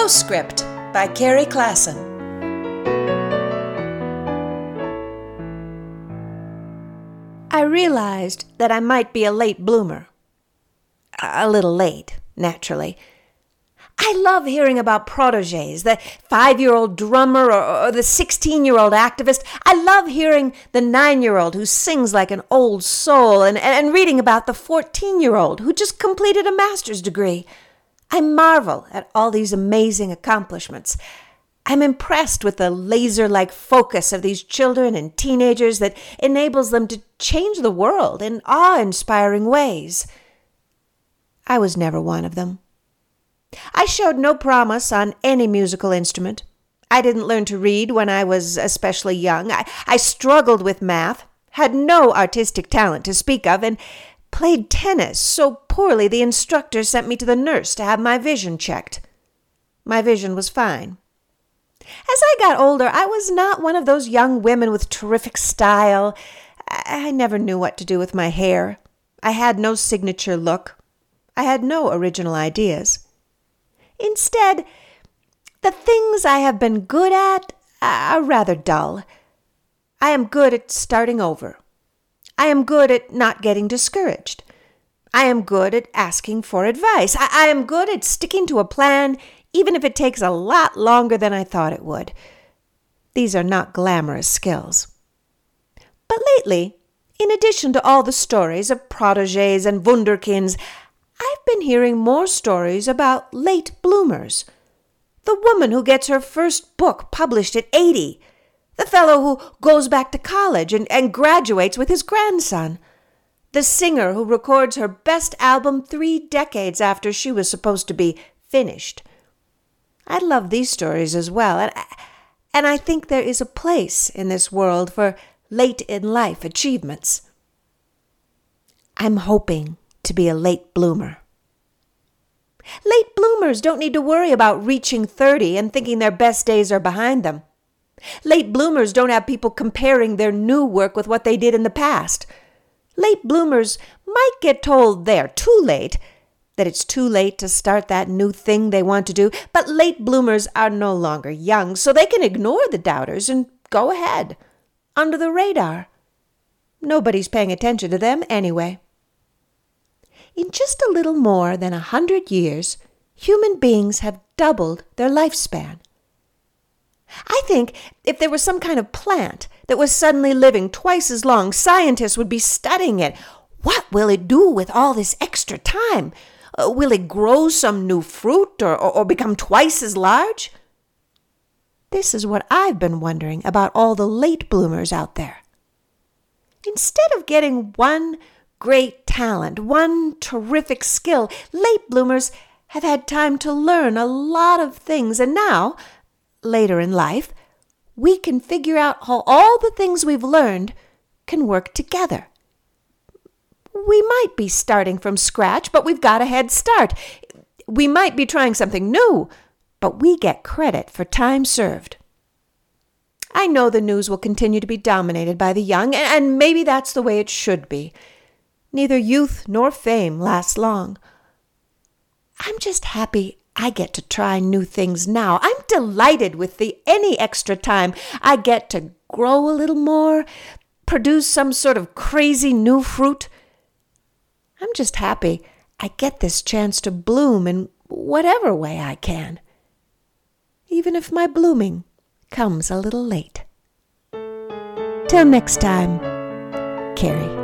Postscript by Carrie Klassen. I realized that I might be a late bloomer. A little late, naturally. I love hearing about proteges, the five year old drummer or, or the 16 year old activist. I love hearing the nine year old who sings like an old soul and, and reading about the 14 year old who just completed a master's degree. I marvel at all these amazing accomplishments. I'm impressed with the laser like focus of these children and teenagers that enables them to change the world in awe inspiring ways. I was never one of them. I showed no promise on any musical instrument. I didn't learn to read when I was especially young. I, I struggled with math, had no artistic talent to speak of, and played tennis so poorly the instructor sent me to the nurse to have my vision checked. My vision was fine. As I got older, I was not one of those young women with terrific style. I never knew what to do with my hair. I had no signature look. I had no original ideas. Instead, the things I have been good at are rather dull. I am good at starting over. I am good at not getting discouraged. I am good at asking for advice. I, I, am good at sticking to a plan, even if it takes a lot longer than I thought it would. These are not glamorous skills. But lately, in addition to all the stories of proteges and wunderkinds, I've been hearing more stories about late bloomers. The woman who gets her first book published at 80. The fellow who goes back to college and, and graduates with his grandson. The singer who records her best album three decades after she was supposed to be finished. I love these stories as well, and, and I think there is a place in this world for late in life achievements. I'm hoping to be a late bloomer. Late bloomers don't need to worry about reaching 30 and thinking their best days are behind them. Late bloomers don't have people comparing their new work with what they did in the past. Late bloomers might get told they're too late, that it's too late to start that new thing they want to do, but late bloomers are no longer young, so they can ignore the doubters and go ahead, under the radar. Nobody's paying attention to them anyway. In just a little more than a hundred years, human beings have doubled their lifespan. I think if there was some kind of plant that was suddenly living twice as long, scientists would be studying it. What will it do with all this extra time? Uh, will it grow some new fruit or, or, or become twice as large? This is what I've been wondering about all the late bloomers out there. Instead of getting one great talent, one terrific skill. Late bloomers have had time to learn a lot of things, and now, later in life, we can figure out how all the things we've learned can work together. We might be starting from scratch, but we've got a head start. We might be trying something new, but we get credit for time served. I know the news will continue to be dominated by the young, and maybe that's the way it should be. Neither youth nor fame lasts long. I'm just happy I get to try new things now. I'm delighted with the any extra time I get to grow a little more, produce some sort of crazy new fruit. I'm just happy I get this chance to bloom in whatever way I can, even if my blooming comes a little late. Till next time, Carrie.